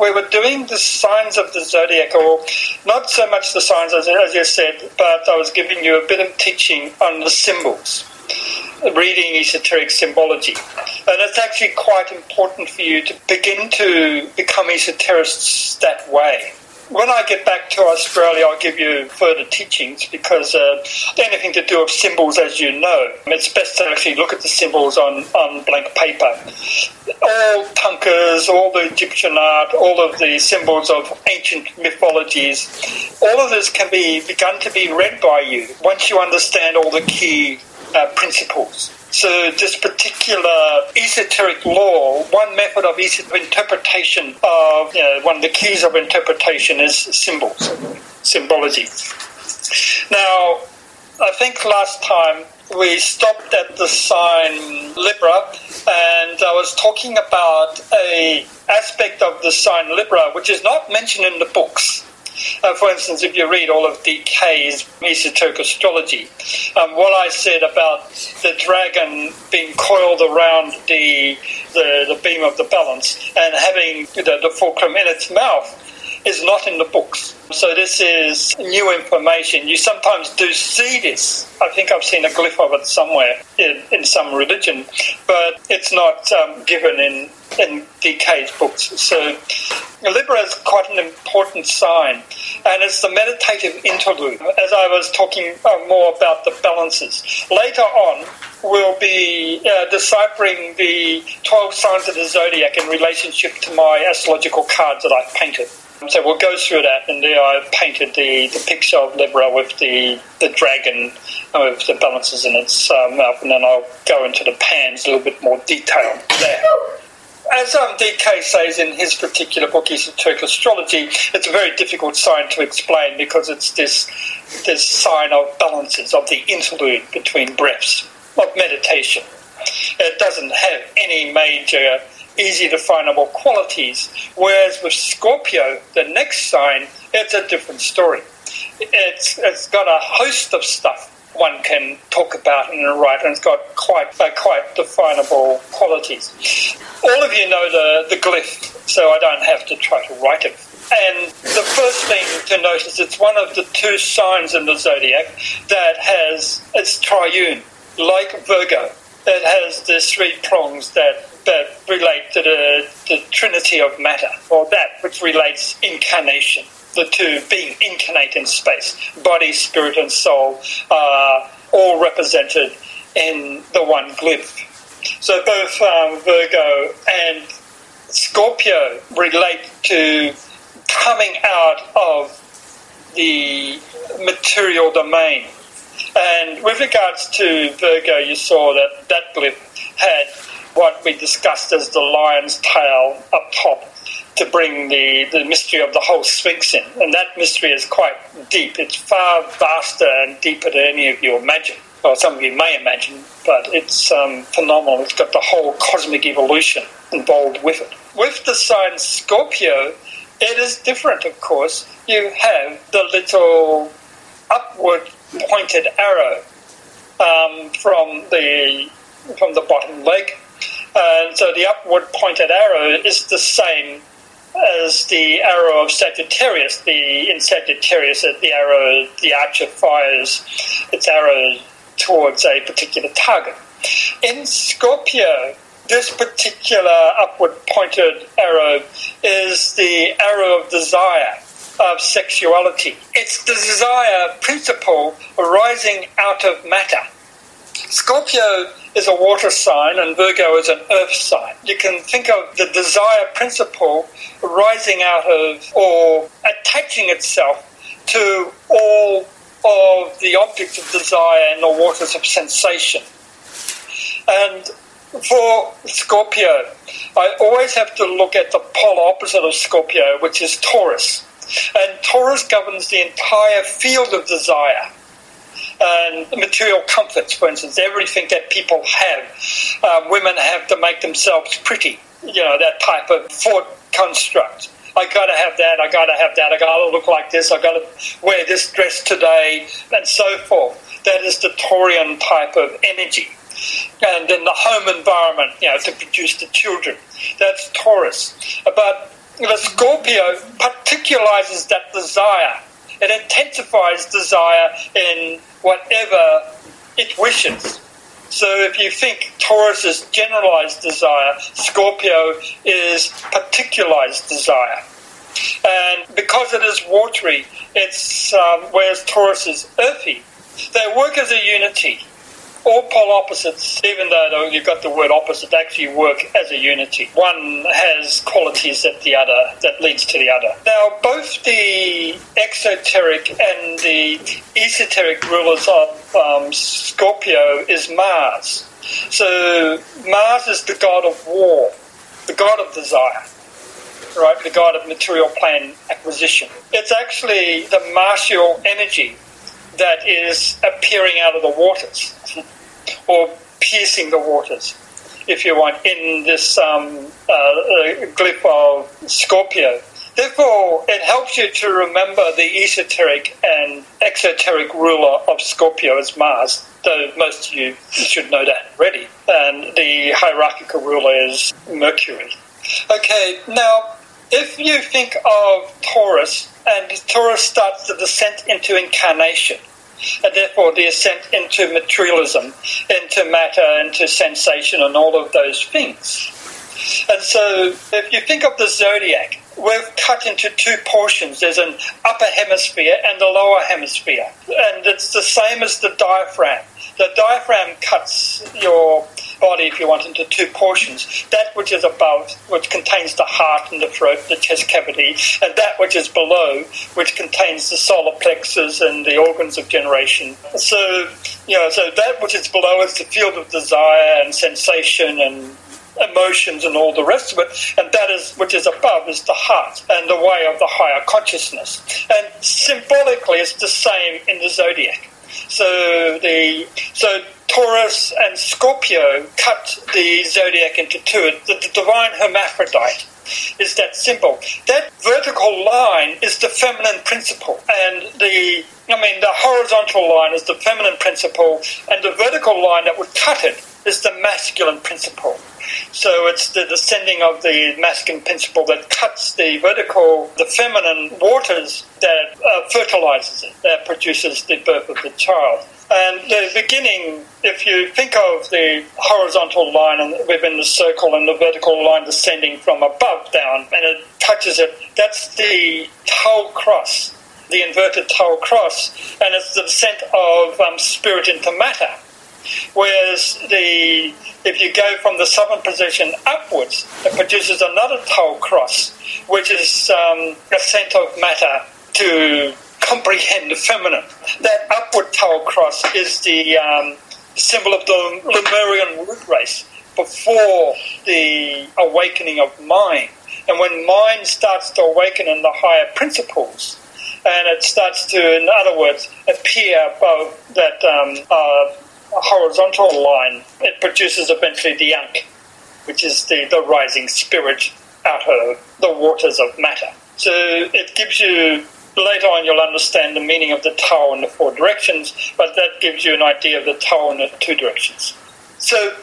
we were doing the signs of the zodiac, or not so much the signs as, as you said, but I was giving you a bit of teaching on the symbols reading esoteric symbology. And it's actually quite important for you to begin to become esotericists that way when I get back to Australia, I'll give you further teachings because uh, anything to do with symbols, as you know, it's best to actually look at the symbols on, on blank paper. All tankas, all the Egyptian art, all of the symbols of ancient mythologies, all of this can be begun to be read by you once you understand all the key uh, principles. So, this particular esoteric law, one method of interpretation of you know, one of the keys of interpretation is symbols, symbology. Now, I think last time we stopped at the sign Libra, and I was talking about a aspect of the sign Libra which is not mentioned in the books. Uh, for instance, if you read all of DK's esoteric astrology, um, what I said about the dragon being coiled around the, the, the beam of the balance and having the, the fulcrum in its mouth is not in the books. So this is new information. You sometimes do see this. I think I've seen a glyph of it somewhere in, in some religion, but it's not um, given in, in DK's books. So Libra is quite an important sign, and it's the meditative interlude. As I was talking uh, more about the balances. Later on, we'll be uh, deciphering the 12 signs of the zodiac in relationship to my astrological cards that I've painted. So we'll go through that, and there I've painted the, the picture of Libra with the, the dragon with the balances in its uh, mouth, and then I'll go into the pans a little bit more detail there. As um, DK says in his particular book, Esoteric Astrology, it's a very difficult sign to explain because it's this, this sign of balances, of the interlude between breaths, of meditation. It doesn't have any major easy definable qualities. Whereas with Scorpio, the next sign, it's a different story. It's, it's got a host of stuff one can talk about and write, and it's got quite uh, quite definable qualities. All of you know the, the glyph, so I don't have to try to write it. And the first thing to notice, it's one of the two signs in the zodiac that has it's triune, like Virgo. It has the three prongs that that relate to the, the trinity of matter, or that which relates incarnation. The two being incarnate in space, body, spirit, and soul, are all represented in the one glyph. So both um, Virgo and Scorpio relate to coming out of the material domain. And with regards to Virgo, you saw that that glyph had what we discussed as the lion's tail up top to bring the, the mystery of the whole Sphinx in. And that mystery is quite deep. It's far vaster and deeper than any of you imagine, or some of you may imagine, but it's um, phenomenal. It's got the whole cosmic evolution involved with it. With the sign Scorpio, it is different, of course. You have the little upward pointed arrow um, from the from the bottom leg and so the upward pointed arrow is the same as the arrow of Sagittarius. The in Sagittarius, the arrow, the archer fires its arrow towards a particular target. In Scorpio, this particular upward pointed arrow is the arrow of desire, of sexuality. It's the desire principle arising out of matter. Scorpio is a water sign and Virgo is an earth sign. You can think of the desire principle rising out of or attaching itself to all of the objects of desire in the waters of sensation. And for Scorpio, I always have to look at the polar opposite of Scorpio, which is Taurus. And Taurus governs the entire field of desire and material comforts, for instance, everything that people have. Um, women have to make themselves pretty, you know, that type of thought construct. I gotta have that, I gotta have that, I gotta look like this, I gotta wear this dress today, and so forth. That is the Taurian type of energy. And then the home environment, you know, to produce the children. That's Taurus. But the Scorpio particularizes that desire. It intensifies desire in whatever it wishes. So if you think Taurus is generalized desire, Scorpio is particularized desire. And because it is watery, it's um, whereas Taurus is earthy, they work as a unity all pole opposites, even though you've got the word opposite, actually work as a unity. One has qualities that the other that leads to the other. Now, both the exoteric and the esoteric rulers of um, Scorpio is Mars. So Mars is the god of war, the god of desire right, the god of material plan acquisition. It's actually the martial energy that is appearing out of the waters or piercing the waters, if you want, in this um, uh, uh, glyph of Scorpio. Therefore, it helps you to remember the esoteric and exoteric ruler of Scorpio as Mars, though most of you should know that already. And the hierarchical ruler is Mercury. Okay, now, if you think of Taurus, and Taurus starts the descent into incarnation, and therefore the ascent into materialism, into matter, into sensation, and all of those things. And so, if you think of the zodiac, we've cut into two portions. There's an upper hemisphere and a lower hemisphere. And it's the same as the diaphragm. The diaphragm cuts your body, if you want, into two portions. That which is above, which contains the heart and the throat, the chest cavity, and that which is below, which contains the solar plexus and the organs of generation. So, you know, so that which is below is the field of desire and sensation and emotions and all the rest of it, and that is which is above is the heart and the way of the higher consciousness. And symbolically, it's the same in the zodiac. So the so Taurus and Scorpio cut the zodiac into two. The, the divine hermaphrodite is that symbol. That vertical line is the feminine principle, and the I mean the horizontal line is the feminine principle, and the vertical line that would cut it is the masculine principle. So it's the descending of the masculine principle that cuts the vertical, the feminine waters that uh, fertilizes it, that produces the birth of the child. And the beginning, if you think of the horizontal line within the circle and the vertical line descending from above down, and it touches it, that's the Tau cross, the inverted Tau cross, and it's the descent of um, spirit into matter. Whereas the if you go from the southern position upwards, it produces another Tau cross, which is um, ascent of matter to comprehend the feminine. That upward Tau cross is the um, symbol of the Lemurian root race before the awakening of mind. And when mind starts to awaken in the higher principles, and it starts to, in other words, appear above that um, uh, horizontal line, it produces eventually the Ankh, which is the, the rising spirit out of the waters of matter. So it gives you, later on you'll understand the meaning of the Tau in the four directions, but that gives you an idea of the Tau in the two directions. So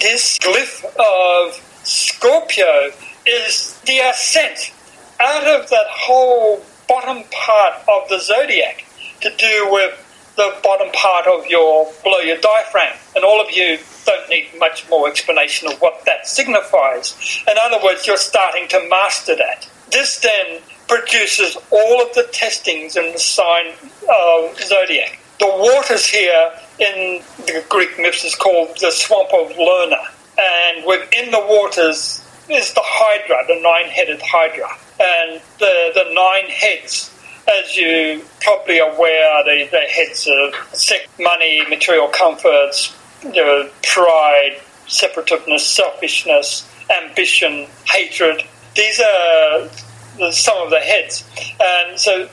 this glyph of Scorpio is the ascent out of that whole bottom part of the zodiac to do with the bottom part of your below your diaphragm, and all of you don't need much more explanation of what that signifies. In other words, you're starting to master that. This then produces all of the testings in the sign of zodiac. The waters here in the Greek myths is called the swamp of Lerna, and within the waters is the Hydra, the nine-headed Hydra, and the the nine heads as you probably aware, the, heads of sex, money, material comforts, you know, pride, separativeness, selfishness, ambition, hatred. These are some of the heads. And so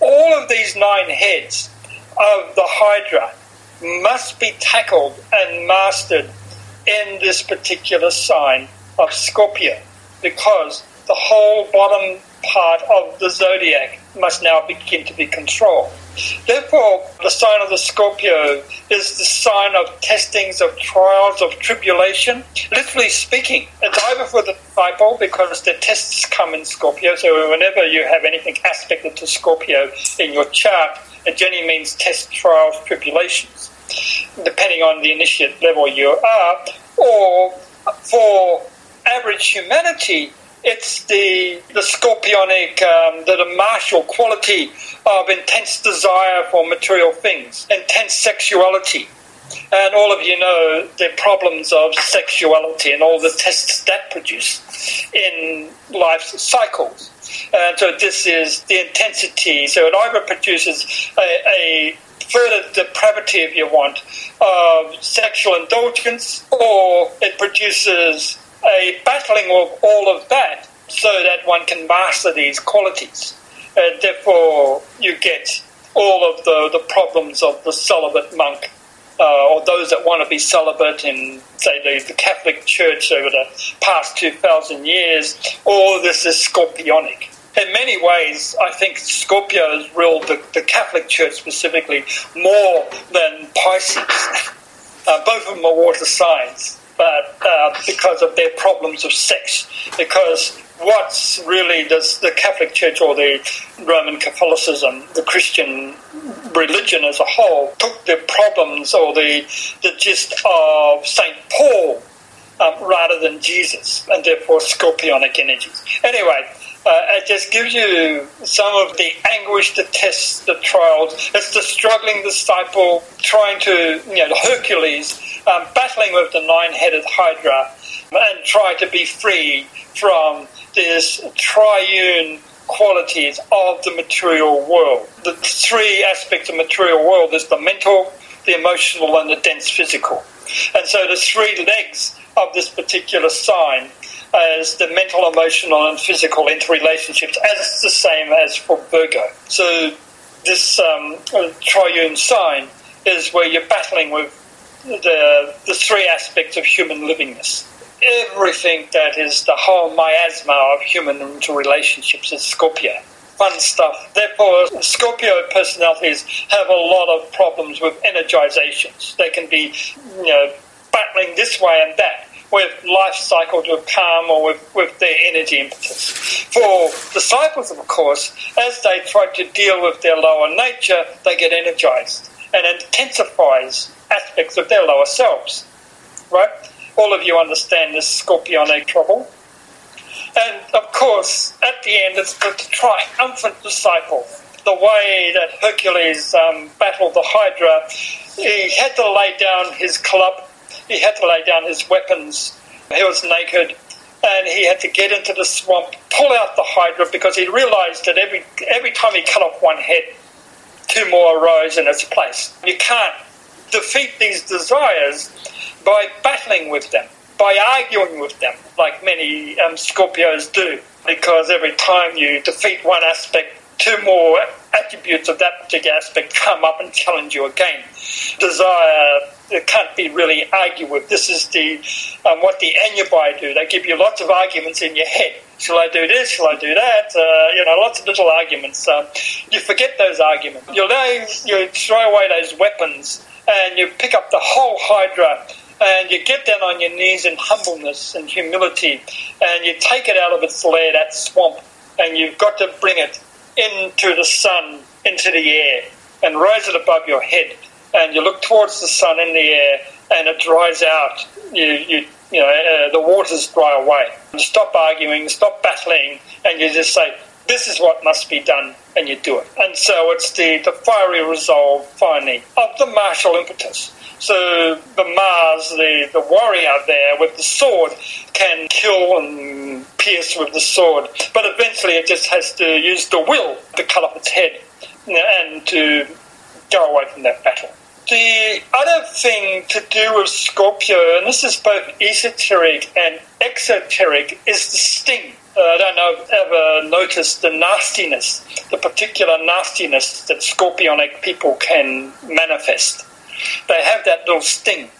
all of these nine heads of the Hydra must be tackled and mastered in this particular sign of Scorpio because the whole bottom part of the zodiac must now begin to be controlled. Therefore, the sign of the Scorpio is the sign of testings, of trials, of tribulation. Literally speaking, it's either for the disciple because the tests come in Scorpio. So whenever you have anything aspected to Scorpio in your chart, it generally means test, trials, tribulations, depending on the initiate level you are. Or for average humanity, it's the, the scorpionic, um, the, martial quality of intense desire for material things, intense sexuality. And all of you know the problems of sexuality and all the tests that produce in life's cycles. And so this is the intensity. So it either produces a, a further depravity, if you want, of sexual indulgence, or it produces a battling of all of that so that one can master these qualities. And therefore, you get all of the, the problems of the celibate monk uh, or those that want to be celibate in, say, the, the, Catholic Church over the past 2,000 years, all this is scorpionic. In many ways, I think Scorpio has ruled the, the Catholic Church specifically more than Pisces. uh, both of them are water signs uh, because of their problems of sex. Because what's really does the Catholic Church or the Roman Catholicism, the Christian religion as a whole, took the problems or the the gist of Saint Paul um, rather than Jesus, and therefore scorpionic energies. Anyway. Uh, it just gives you some of the anguish, the tests, the trials. It's the struggling disciple trying to, you know, Hercules um, battling with the nine headed Hydra and try to be free from this triune qualities of the material world. The three aspects of material world is the mental, the emotional, and the dense physical. And so the three legs of this particular sign as the mental, emotional, and physical interrelationships, as the same as for Virgo. So this um, triune sign is where you're battling with the, the three aspects of human livingness. Everything that is the whole miasma of human interrelationships is Scorpio. Fun stuff. Therefore, Scorpio personalities have a lot of problems with energizations. They can be, you know, battling this way and that with life cycles with calm or with, with their energy impetus. For disciples, of course, as they try to deal with their lower nature, they get energized and intensifies aspects of their lower selves. Right? All of you understand this scorpionic trouble. And of course, at the end, it's the triumphant disciple. The way that Hercules um, battled the Hydra, he had to lay down his club, he had to lay down his weapons. He was naked, and he had to get into the swamp, pull out the Hydra, because he realized that every every time he cut off one head, two more arose in its place. You can't defeat these desires by battling with them, by arguing with them, like many um, Scorpios do. Because every time you defeat one aspect, two more attributes of that particular aspect come up and challenge you again. Desire it can't be really argued with. This is the um, what the Anubai do. They give you lots of arguments in your head. Shall I do this? Shall I do that? Uh, you know, lots of little arguments. Um, you forget those arguments. You you throw away those weapons and you pick up the whole Hydra and you get down on your knees in humbleness and humility and you take it out of its lair, that swamp, and you've got to bring it into the sun, into the air, and raise it above your head. And you look towards the sun in the air and it dries out. You, you, you know, uh, the waters dry away. Stop arguing, stop battling, and you just say, this is what must be done, and you do it. And so it's the, the fiery resolve, finally, of the martial impetus. So the Mars, the, the warrior there with the sword, can kill and pierce with the sword, but eventually it just has to use the will to cut off its head and to go away from that battle. The other thing to do with Scorpio, and this is both esoteric and exoteric, is the sting. Uh, I don't know if ever noticed the nastiness, the particular nastiness that scorpionic people can manifest. They have that little sting.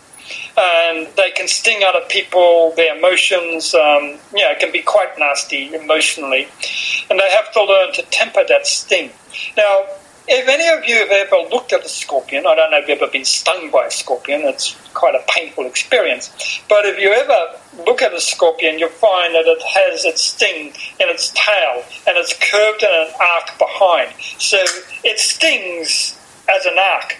and they can sting other people, their emotions, um, yeah, it can be quite nasty emotionally, and they have to learn to temper that sting. Now, of you have ever looked at a scorpion, I don't know if you've ever been stung by a scorpion, it's quite a painful experience. But if you ever look at a scorpion, you'll find that it has its sting in its tail and it's curved in an arc behind. So it stings as an arc.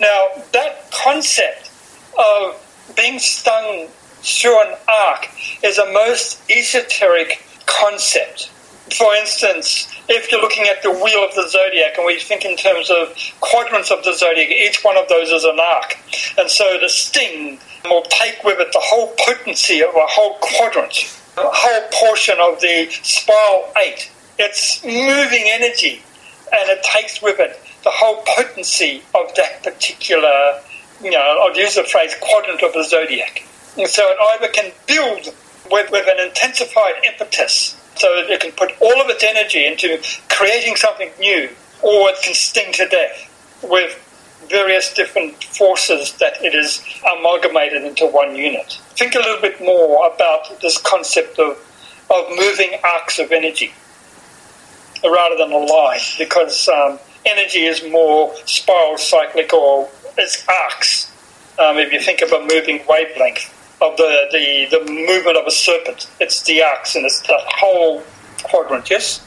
Now, that concept of being stung through an arc is a most esoteric concept. For instance, if you're looking at the wheel of the zodiac and we think in terms of quadrants of the zodiac, each one of those is an arc. And so the sting will take with it the whole potency of a whole quadrant, a whole portion of the spiral eight. It's moving energy and it takes with it the whole potency of that particular, you know, I'll use the phrase quadrant of the zodiac. And so it either can build with, with an intensified impetus so it can put all of its energy into creating something new, or it can sting to death with various different forces that it is amalgamated into one unit. Think a little bit more about this concept of, of moving arcs of energy rather than a line, because um, energy is more spiral cyclic or it's arcs. Um, if you think of a moving wavelength, of the, the, the movement of a serpent. It's the arcs and it's the whole quadrant, yes?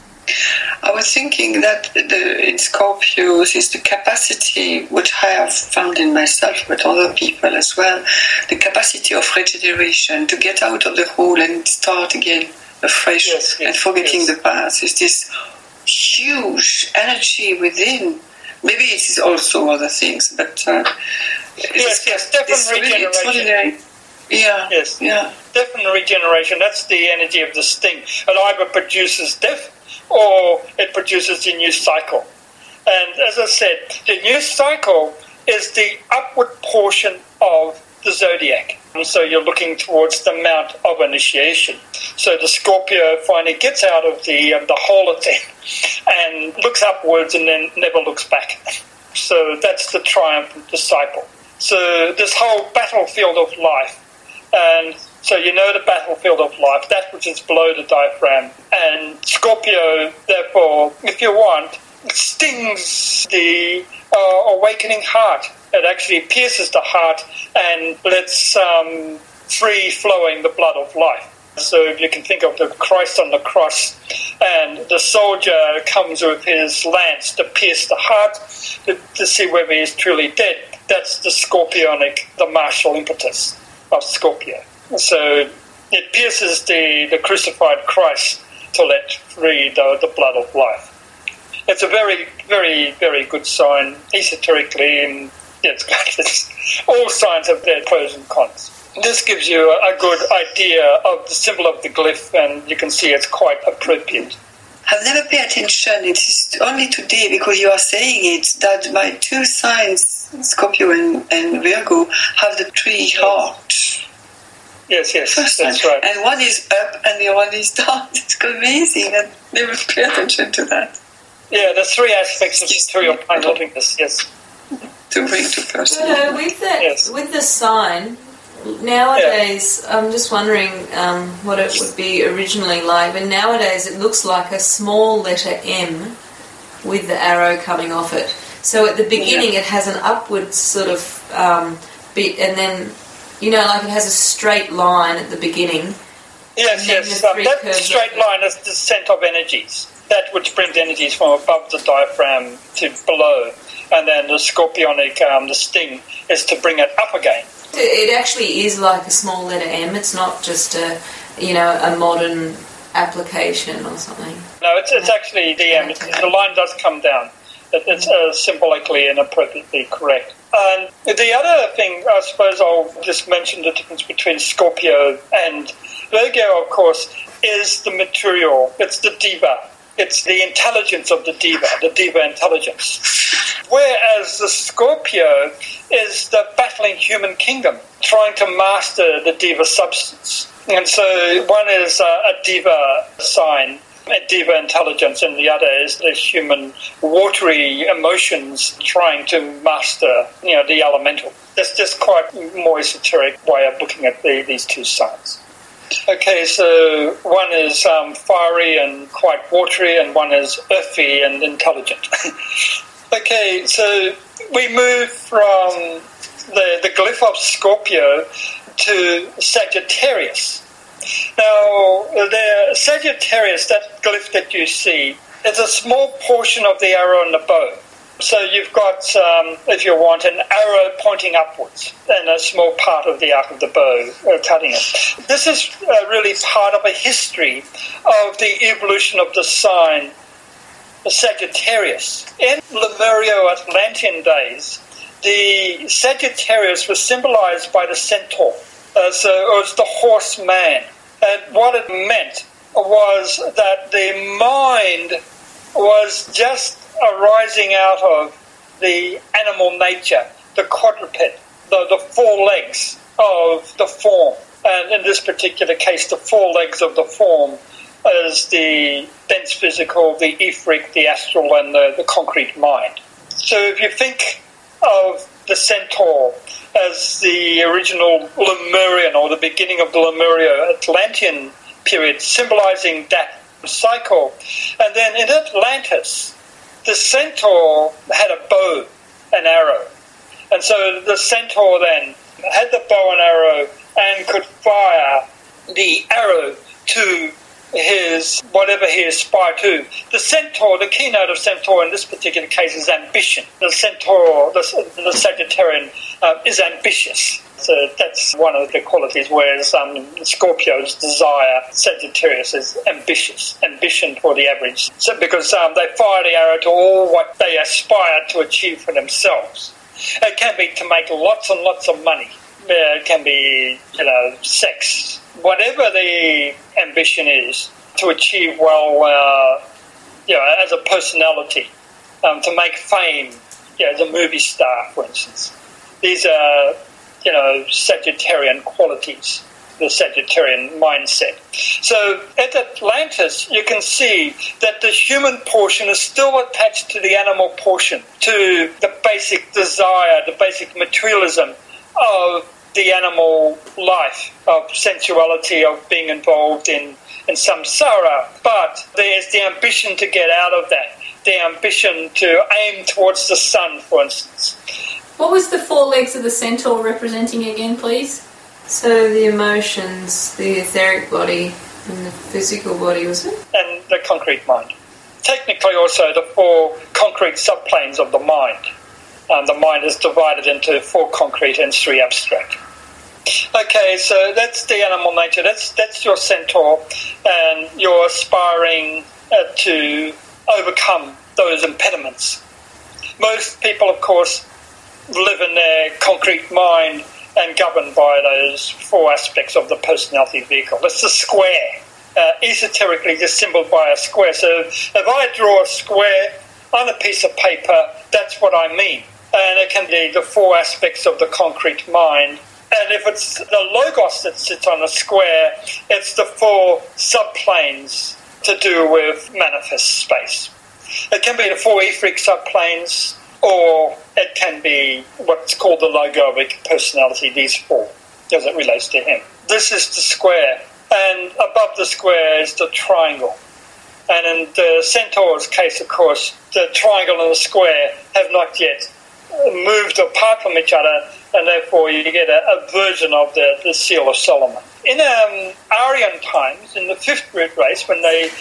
I was thinking that the, in Scorpios is the capacity, which I have found in myself, but other people as well, the capacity of regeneration, to get out of the hole and start again afresh yes, yes, and forgetting yes. the past. Is this huge energy within. Maybe it is also other things, but uh, yes, yes, definitely regeneration. Yeah. Yes. Yeah. Death and regeneration, that's the energy of the sting. It either produces death or it produces a new cycle. And as I said, the new cycle is the upward portion of the zodiac. And so you're looking towards the mount of initiation. So the Scorpio finally gets out of the um, the in and looks upwards and then never looks back. So that's the triumphant disciple. So this whole battlefield of life and so you know the battlefield of life, that which is below the diaphragm. And Scorpio, therefore, if you want, stings the uh, awakening heart. It actually pierces the heart and lets um, free flowing the blood of life. So if you can think of the Christ on the cross, and the soldier comes with his lance to pierce the heart to, to see whether he's truly dead. That's the scorpionic, the martial impetus of Scorpio. So it pierces the, the crucified Christ to let free the, the blood of life. It's a very, very, very good sign esoterically, and it's, it's all signs have their pros and cons. This gives you a, a good idea of the symbol of the glyph, and you can see it's quite appropriate. I've never paid attention. It is only today because you are saying it that my two signs, Scorpio and, and Virgo, have the three hearts. Yes, yes, First that's right. And one is up and the other one is down. It's amazing. I never pay attention to that. Yeah, the three aspects of material plane yes. To bring to person. So with the, yes. with the sign, Nowadays, yeah. I'm just wondering um, what it would be originally like. But nowadays, it looks like a small letter M with the arrow coming off it. So at the beginning, yeah. it has an upward sort of um, bit, and then you know, like it has a straight line at the beginning. Yes, yes. Um, that straight line is the descent of energies. That which brings energies from above the diaphragm to below, and then the scorpionic, um, the sting, is to bring it up again. It actually is like a small letter M. It's not just a, you know, a modern application or something. No, it's, it's actually the M. the line does come down. it's uh, symbolically and appropriately correct. And the other thing, I suppose I'll just mention the difference between Scorpio and Virgo, of course, is the material. It's the diva. It's the intelligence of the diva, the diva intelligence. Whereas the Scorpio is the battling human kingdom, trying to master the diva substance. And so one is a, diva sign, a diva intelligence, and the other is the human watery emotions trying to master, you know, the elemental. That's just quite more esoteric way of looking at the, these two signs. Okay, so one is um, fiery and quite watery, and one is earthy and intelligent. okay, so we move from the, the glyph of Scorpio to Sagittarius. Now, the Sagittarius, that glyph that you see, is a small portion of the arrow and the bow. So you've got, um, if you want, an arrow pointing upwards and a small part of the arc of the bow uh, cutting it. This is uh, really part of a history of the evolution of the sign Sagittarius. In Lemurio-Atlantean days, the Sagittarius was symbolized by the centaur. Uh, so it was the horseman. And what it meant was that the mind was just arising out of the animal nature, the quadruped, the, the four legs of the form. And in this particular case, the four legs of the form is the dense physical, the etheric, the astral, and the, the concrete mind. So if you think of the centaur as the original Lemurian or the beginning of the Lemurio Atlantean period, symbolizing that cycle. And then in Atlantis, the centaur had a bow and arrow. And so the centaur then had the bow and arrow and could fire the arrow to his whatever he aspired to. The centaur, the keynote of centaur in this particular case is ambition. The centaur, the, the Sagittarian, uh, is ambitious. So that's one of the qualities. Whereas um, Scorpio's desire, Sagittarius is ambitious, ambition for the average. So because um, they fire the arrow to all what they aspire to achieve for themselves. It can be to make lots and lots of money. It can be, you know, sex, whatever the ambition is to achieve well, uh, you know, as a personality, um, to make fame, you know, as a movie star, for instance. These are, you know, Sagittarian qualities, the Sagittarian mindset. So at Atlantis, you can see that the human portion is still attached to the animal portion, to the basic desire, the basic materialism of the animal life of sensuality, of being involved in, in samsara, but there's the ambition to get out of that, the ambition to aim towards the sun, for instance. What was the four legs of the centaur representing again, please? So the emotions, the etheric body, and the physical body, was it? And the concrete mind. Technically, also the four concrete subplanes of the mind. Um, the mind is divided into four concrete and three abstract. Okay, so that's the animal nature. That's that's your centaur, and you're aspiring uh, to overcome those impediments. Most people, of course, live in their concrete mind and governed by those four aspects of the personality vehicle. It's the square, uh, esoterically just symbolized by a square. So if I draw a square on a piece of paper, that's what I mean and it can be the four aspects of the concrete mind. And if it's the logos that sits on a square, it's the four subplanes to do with manifest space. It can be the four etheric subplanes, or it can be what's called the logoic personality, four, as it relates to him. This is the square, and above the square is the triangle. And in the centaur's case, of course, the triangle and the square have not yet moved apart from each other, and therefore you get a, a version of the, the Seal of Solomon. In um, Aryan times, in the fifth root race, when the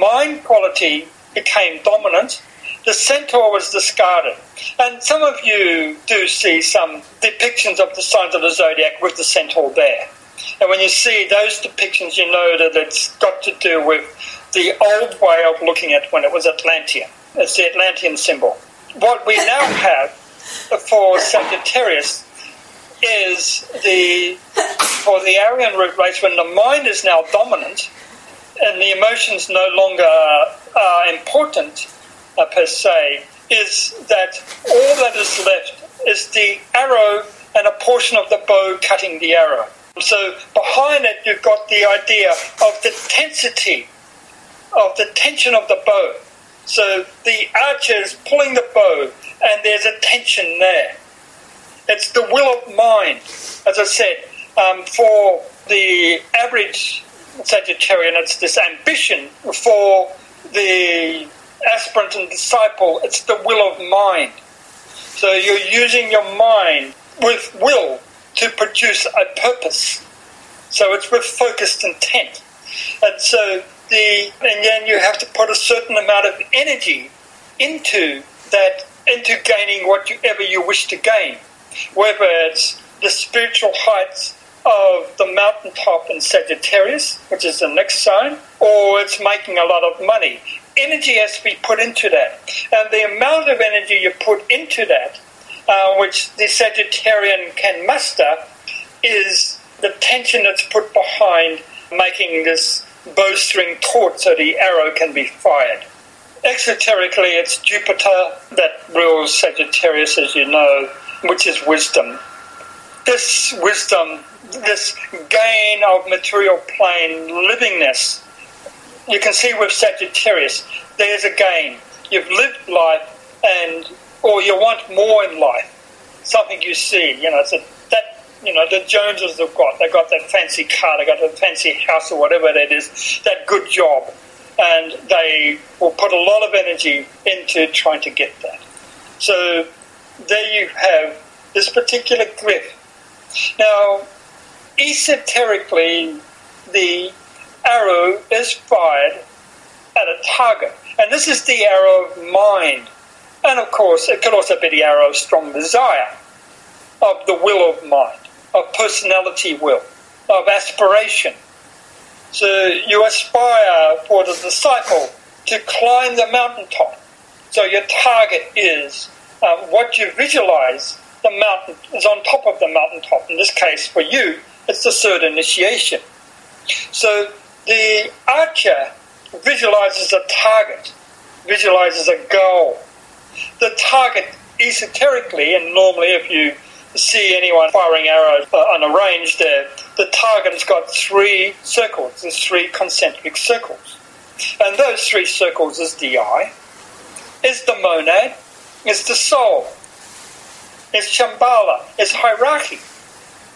mind quality became dominant, the centaur was discarded. And some of you do see some depictions of the signs of the zodiac with the centaur there. And when you see those depictions, you know that it's got to do with the old way of looking at when it was Atlantean. It's the Atlantean symbol. What we now have for Sagittarius is the for the Aryan root race when the mind is now dominant and the emotions no longer are important uh, per se, is that all that is left is the arrow and a portion of the bow cutting the arrow. So behind it, you've got the idea of the tensity, of the tension of the bow. So the archer is pulling the bow, and there's a tension there. It's the will of mind. As I said, um, for the average Sagittarian, it's this ambition. For the aspirant and disciple, it's the will of mind. So you're using your mind with will to produce a purpose. So it's with focused intent. And so the and then you have to put a certain amount of energy into that into gaining whatever you wish to gain. Whether it's the spiritual heights of the mountaintop in Sagittarius, which is the next sign, or it's making a lot of money. Energy has to be put into that. And the amount of energy you put into that, uh, which the Sagittarian can muster, is the tension that's put behind making this bowstring taut so the arrow can be fired. Exoterically, it's Jupiter that rules Sagittarius, as you know, which is wisdom. This wisdom, this gain of material plane livingness, you can see with Sagittarius, there's a gain. You've lived life, and or you want more in life. Something you see, you know, it's a, that you know the Joneses have got. They got that fancy car, they got that fancy house, or whatever that is. That good job, and they will put a lot of energy into trying to get that. So there you have this particular glyph. Now, esoterically, the arrow is fired at a target, and this is the arrow of mind. And of course, it could also be the arrow of strong desire, of the will of mind, of personality will, of aspiration. So you aspire for the disciple to climb the mountaintop. So your target is um, what you visualize the mountain is on top of the mountaintop. In this case, for you, it's the third initiation. So the archer visualizes a target, visualizes a goal. The target, esoterically, and normally if you see anyone firing arrows uh, on a range there, the target has got three circles, there's three concentric circles. And those three circles is the eye, is the monad, is the soul, is Shambhala, is hierarchy,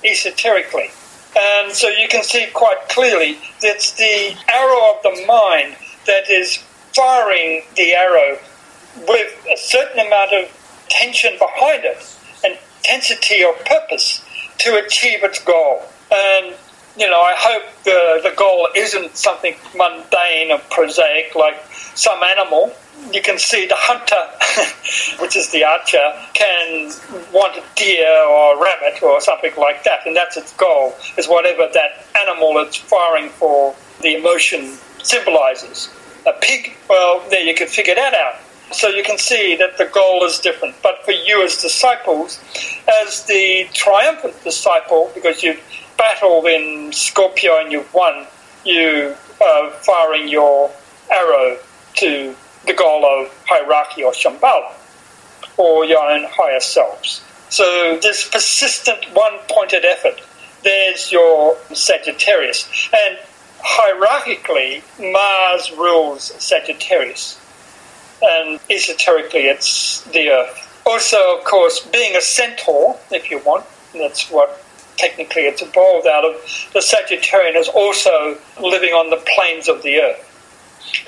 esoterically. And so you can see quite clearly it's the arrow of the mind that is firing the arrow with a certain amount of tension behind it, and intensity or purpose to achieve its goal. And you know, I hope the, the goal isn't something mundane or prosaic like some animal. You can see the hunter, which is the archer, can want a deer or a rabbit or something like that, and that's its goal, is whatever that animal it's firing for the emotion symbolizes. A pig, well, there you can figure that out. So you can see that the goal is different. But for you as disciples, as the triumphant disciple, because you've battled in Scorpio and you've won, you are firing your arrow to the goal of hierarchy or Shambhala, or your own higher selves. So this persistent one-pointed effort, there's your Sagittarius. And hierarchically, Mars rules Sagittarius. And esoterically, it's the Earth. Also, of course, being a centaur, if you want, that's what technically it's evolved out of, the Sagittarian is also living on the plains of the earth.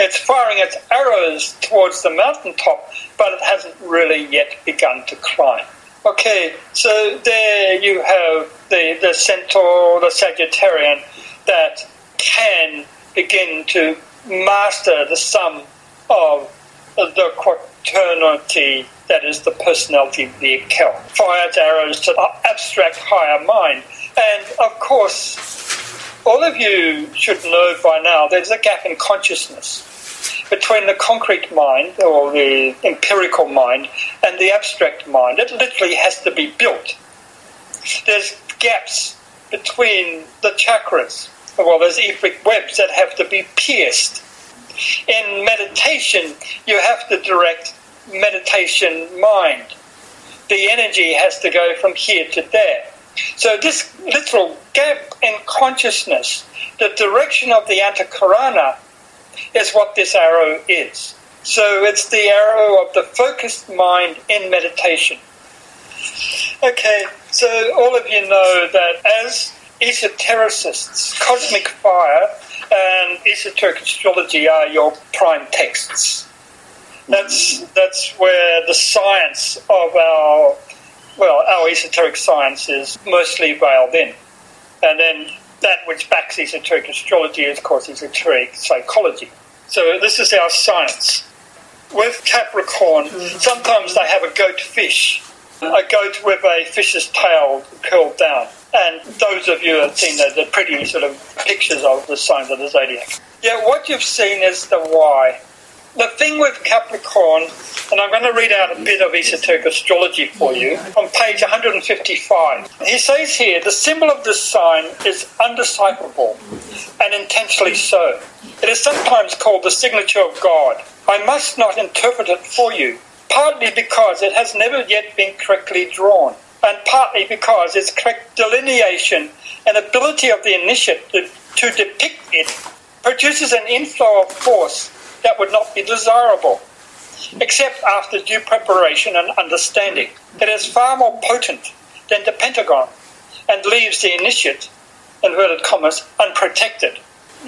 It's firing its arrows towards the mountaintop, but it hasn't really yet begun to climb. Okay, so there you have the, the centaur, the Sagittarian, that can begin to master the sum of the quaternity that is the personality of the account. Fires arrows to the abstract higher mind. And of course, all of you should know by now there's a gap in consciousness between the concrete mind or the empirical mind and the abstract mind. It literally has to be built. There's gaps between the chakras. Well, there's etheric webs that have to be pierced. In meditation, you have to direct meditation mind. The energy has to go from here to there. So this literal gap in consciousness, the direction of the antakarana, is what this arrow is. So it's the arrow of the focused mind in meditation. Okay, so all of you know that as esotericists, cosmic fire and esoteric astrology are your prime texts. That's that's where the science of our well, our esoteric science is mostly veiled in, and then that which backs esoteric astrology is, of course, esoteric psychology. So this is our science. With Capricorn, mm. sometimes they have a goat fish, a goat with a fish's tail curled down. And those of you have seen the, the pretty sort of pictures of the signs of the zodiac. Yeah, what you've seen is the why. The thing with Capricorn, and I'm going to read out a bit of esoteric astrology for you on page 155. He says here the symbol of this sign is undecipherable and intentionally so. It is sometimes called the signature of God. I must not interpret it for you, partly because it has never yet been correctly drawn, and partly because its correct delineation and ability of the initiate to, to depict it produces an inflow of force that would not be desirable, except after due preparation and understanding. It is far more potent than the pentagon and leaves the initiate, inverted commas, unprotected.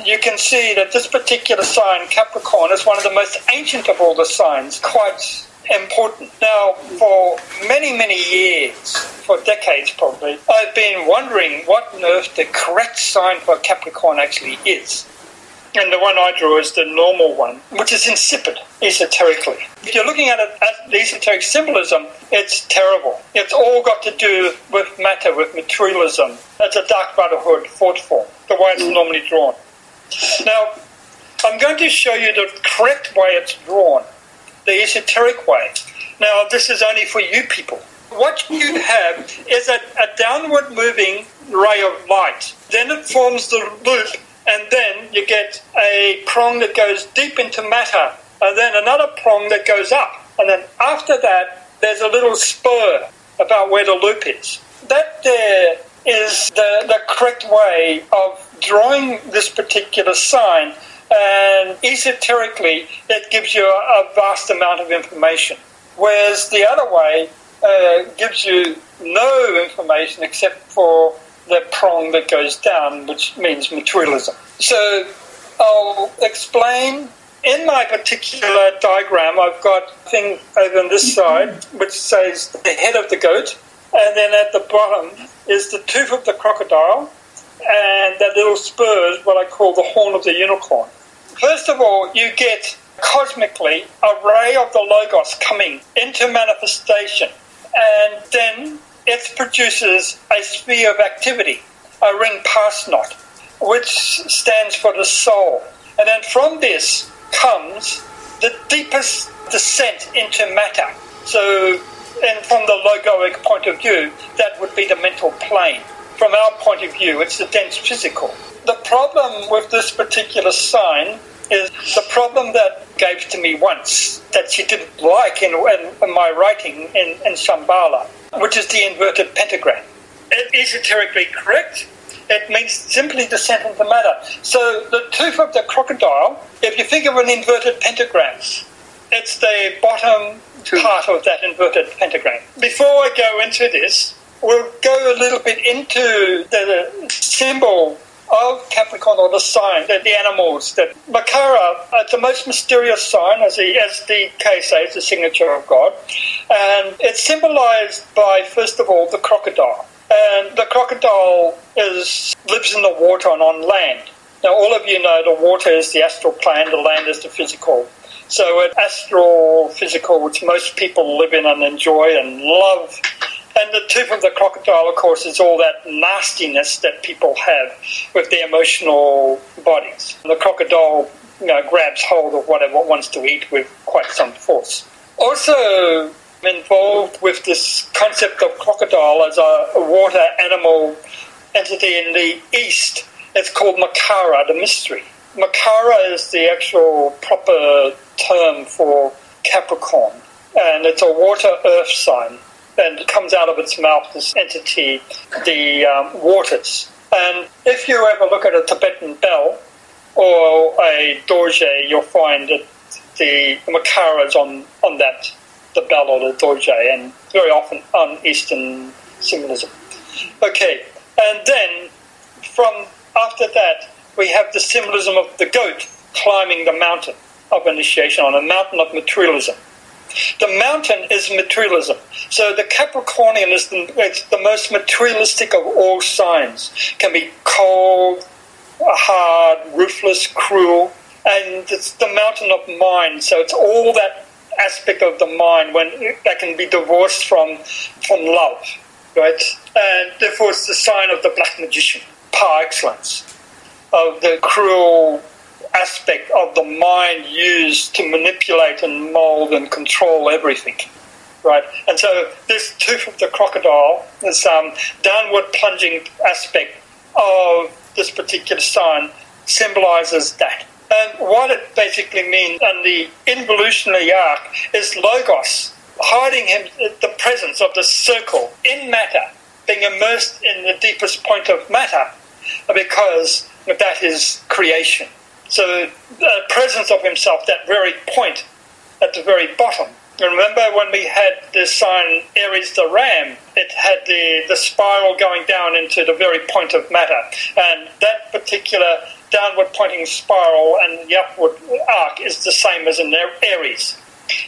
You can see that this particular sign, Capricorn, is one of the most ancient of all the signs, quite important. Now, for many, many years, for decades probably, I've been wondering what on earth the correct sign for Capricorn actually is. And the one I draw is the normal one, which is insipid esoterically. If you're looking at it as esoteric symbolism, it's terrible. It's all got to do with matter, with materialism. It's a dark brotherhood thought form, the way it's normally drawn. Now, I'm going to show you the correct way it's drawn, the esoteric way. Now, this is only for you people. What you have is a, a downward moving ray of light. Then it forms the loop and then you get a prong that goes deep into matter, and then another prong that goes up, and then after that, there's a little spur about where the loop is. That there is the, the correct way of drawing this particular sign, and esoterically, it gives you a, vast amount of information. Whereas the other way uh, gives you no information except for the prong that goes down, which means materialism. So I'll explain. In my particular diagram, I've got a thing over on this side which says the head of the goat, and then at the bottom is the tooth of the crocodile, and that little spur is what I call the horn of the unicorn. First of all, you get cosmically a ray of the Logos coming into manifestation, and then it produces a sphere of activity, a ring pass not, which stands for the soul. And then from this comes the deepest descent into matter. So, and from the logoic point of view, that would be the mental plane. From our point of view, it's the dense physical. The problem with this particular sign is the problem that gave to me once that she didn't like in, in, in my writing in, in Shambhala which is the inverted pentagram. It esoterically correct. It means simply descent into matter. So the tooth of the crocodile, if you think of an inverted pentagram, it's the bottom part of that inverted pentagram. Before I go into this, we'll go a little bit into the symbol of Capricorn or the sign, the, the animals. That Makara, uh, the most mysterious sign, as the, as DK says, the signature of God. And it's symbolized by, first of all, the crocodile. And the crocodile is lives in the water and on land. Now, all of you know the water is the astral plane, the land is the physical. So, it's astral, physical, which most people live in and enjoy and love and the tip of the crocodile, of course, is all that nastiness that people have with their emotional bodies. The crocodile you know, grabs hold of whatever it wants to eat with quite some force. Also involved with this concept of crocodile as a, a water animal entity in the east, it's called Makara, the mystery. Makara is the actual proper term for Capricorn, and it's a water earth sign and comes out of its mouth, this entity, the um, waters. And if you ever look at a Tibetan bell or a dorje, you'll find that the makara is on, on that, the bell or the dorje, and very often on Eastern symbolism. Okay, and then from after that, we have the symbolism of the goat climbing the mountain of initiation on a mountain of materialism. The mountain is materialism. So the Capricornian is the, the most materialistic of all signs. Can be cold, hard, ruthless, cruel, and it's the mountain of mind. So it's all that aspect of the mind when that can be divorced from from love, right? And therefore, it's the sign of the black magician, par excellence, of the cruel aspect of the mind used to manipulate and mold and control everything. Right, and so this tooth of the crocodile, this um, downward plunging aspect of this particular sign, symbolizes that. And what it basically means and the involutionary arc is logos, hiding him the presence of the circle in matter, being immersed in the deepest point of matter, because that is creation. So the presence of himself, that very point at the very bottom. Remember when we had the sign Aries the ram, it had the, the spiral going down into the very point of matter. And that particular downward pointing spiral and the upward arc is the same as in Aries.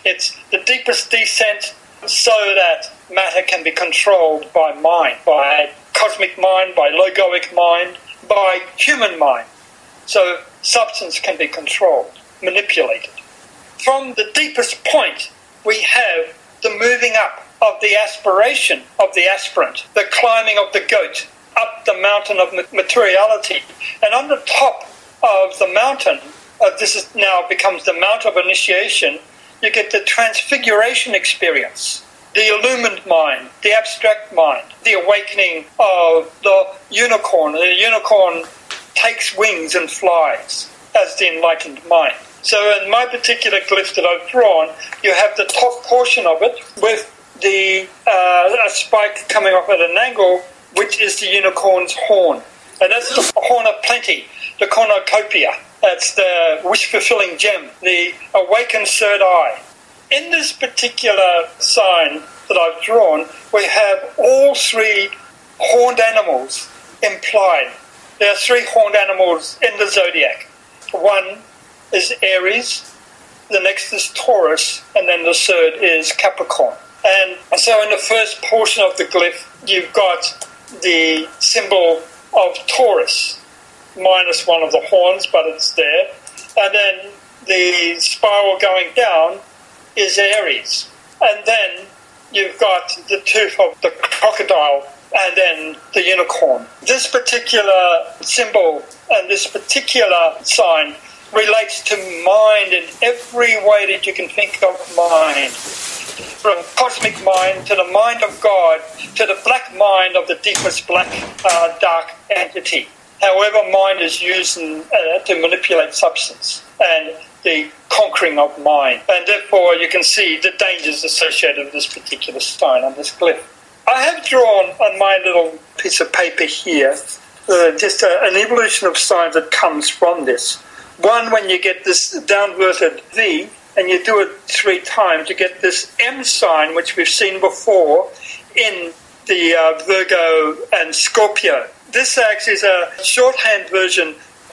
It's the deepest descent so that matter can be controlled by mind, by cosmic mind, by logoic mind, by human mind. So substance can be controlled, manipulated. From the deepest point, we have the moving up of the aspiration of the aspirant, the climbing of the goat up the mountain of materiality. And on the top of the mountain, uh, this is now becomes the mount of initiation, you get the transfiguration experience, the illumined mind, the abstract mind, the awakening of the unicorn. The unicorn takes wings and flies as the enlightened mind. So in my particular glyph that I've drawn, you have the top portion of it with the uh, a spike coming off at an angle, which is the unicorn's horn. And that's the horn of plenty, the cornucopia. That's the wish-fulfilling gem, the awakened third eye. In this particular sign that I've drawn, we have all three horned animals implied. There are three horned animals in the zodiac. One is Aries, the next is Taurus, and then the third is Capricorn. And so in the first portion of the glyph, you've got the symbol of Taurus, minus one of the horns, but it's there. And then the spiral going down is Aries. And then you've got the tooth of the crocodile and then the unicorn. This particular symbol and this particular sign relates to mind in every way that you can think of mind. From cosmic mind to the mind of God to the black mind of the deepest black uh, dark entity. However, mind is used in, uh, to manipulate substance and the conquering of mind. And therefore, you can see the dangers associated with this particular stone on this glyph. I have drawn on my little piece of paper here uh, just a, an evolution of signs that comes from this. One, when you get this downverted V, and you do it three times, you get this M sign, which we've seen before in the uh, Virgo and Scorpio. This actually is a shorthand version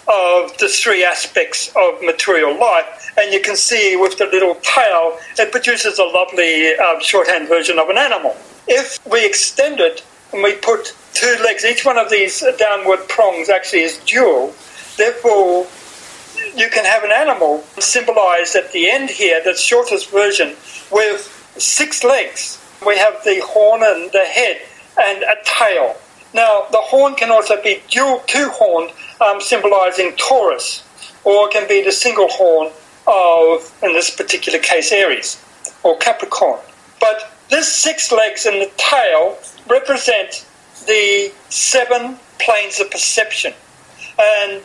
of the three aspects of material life, and you can see with the little tail, it produces a lovely uh, shorthand version of an animal. If we extend it and we put two legs, each one of these downward prongs actually is dual, therefore you can have an animal symbolized at the end here, the shortest version, with six legs. We have the horn and the head and a tail. Now, the horn can also be dual two horned, um, symbolizing Taurus, or it can be the single horn of, in this particular case, Aries or Capricorn. But this six legs and the tail represent the seven planes of perception. And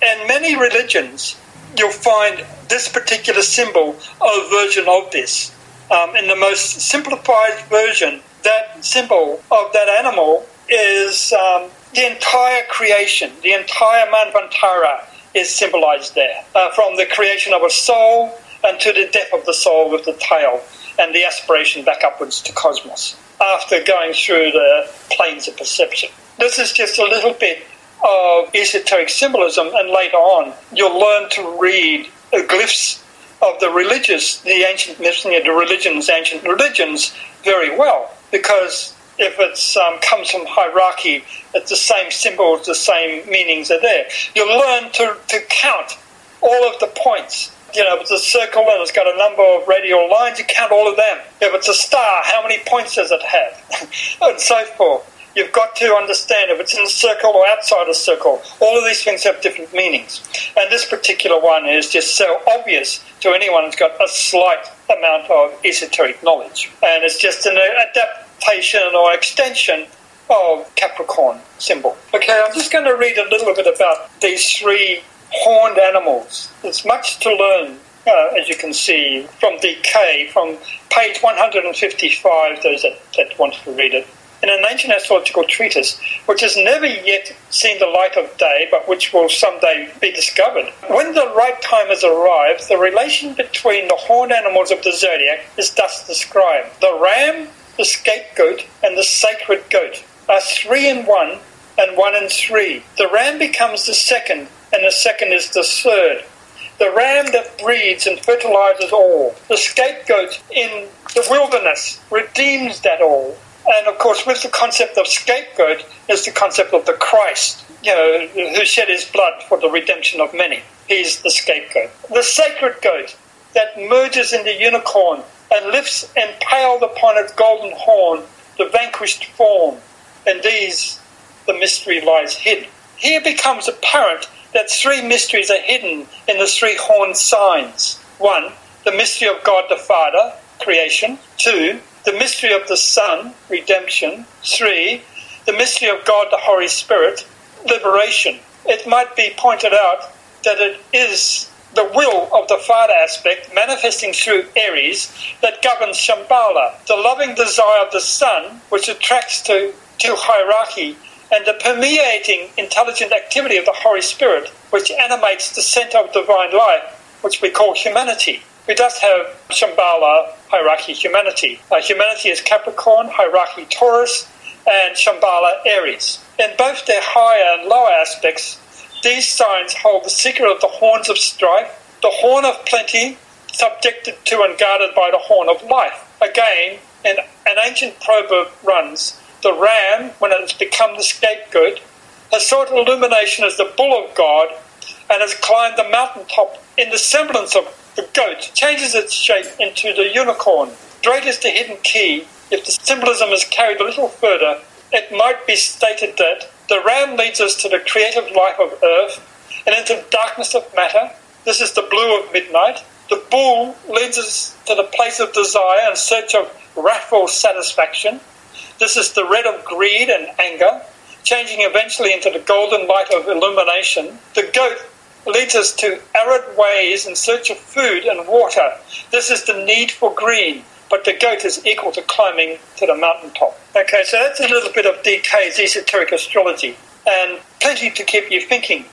in many religions, you'll find this particular symbol or version of this. Um, in the most simplified version, that symbol of that animal is um, the entire creation, the entire Manvantara is symbolized there, uh, from the creation of a soul and to the death of the soul with the tail. And the aspiration back upwards to cosmos after going through the planes of perception. This is just a little bit of esoteric symbolism, and later on, you'll learn to read the glyphs of the religious, the ancient myths, the religions, ancient religions, very well, because if it um, comes from hierarchy, it's the same symbols, the same meanings are there. You'll learn to, to count all of the points. You know, if it's a circle and it's got a number of radial lines, you count all of them. If it's a star, how many points does it have? and so forth. You've got to understand if it's in a circle or outside a circle. All of these things have different meanings. And this particular one is just so obvious to anyone who's got a slight amount of esoteric knowledge. And it's just an adaptation or extension of Capricorn symbol. Okay, I'm just going to read a little bit about these three horned animals. There's much to learn uh, as you can see from DK, from page 155, those that, that want to read it in an ancient astrological treatise which has never yet seen the light of day but which will someday be discovered. When the right time has arrived, the relation between the horned animals of the zodiac is thus described. The ram, the scapegoat, and the sacred goat are three in one and one in three. The ram becomes the second, and the second is the third. The ram that breeds and fertilizes all. The scapegoat in the wilderness redeems that all. And of course, with the concept of scapegoat is the concept of the Christ, you know, who shed his blood for the redemption of many. He's the scapegoat. The sacred goat that merges in the unicorn and lifts impaled upon its golden horn the vanquished form. In these, the mystery lies hid. Here becomes apparent that three mysteries are hidden in the three horned signs. One, the mystery of God the Father, creation. Two, the mystery of the Son, redemption. Three, the mystery of God the Holy Spirit, liberation. It might be pointed out that it is the will of the Father aspect manifesting through Aries that governs Shambhala, the loving desire of the Son, which attracts to, to hierarchy, and the permeating intelligent activity of the Holy Spirit, which animates the center of divine life, which we call humanity. We does have Shambhala, hierarchy, humanity. Uh, humanity is Capricorn, hierarchy, Taurus, and Shambhala, Aries. In both their higher and lower aspects, these signs hold the secret of the horns of strife, the horn of plenty, subjected to and guarded by the horn of life. Again, in an ancient proverb runs, the ram, when it has become the scapegoat, has sought illumination as the bull of God and has climbed the mountaintop in the semblance of the goat changes its shape into the unicorn. Great is the hidden key. If the symbolism is carried a little further, it might be stated that the ram leads us to the creative life of earth and into the darkness of matter. This is the blue of midnight. The bull leads us to the place of desire in search of wrathful satisfaction. This is the red of greed and anger, changing eventually into the golden light of illumination. The goat leads us to arid ways in search of food and water. This is the need for green, but the goat is equal to climbing to the mountaintop. Okay, so that's a little bit of DK's esoteric astrology, and plenty to keep you thinking.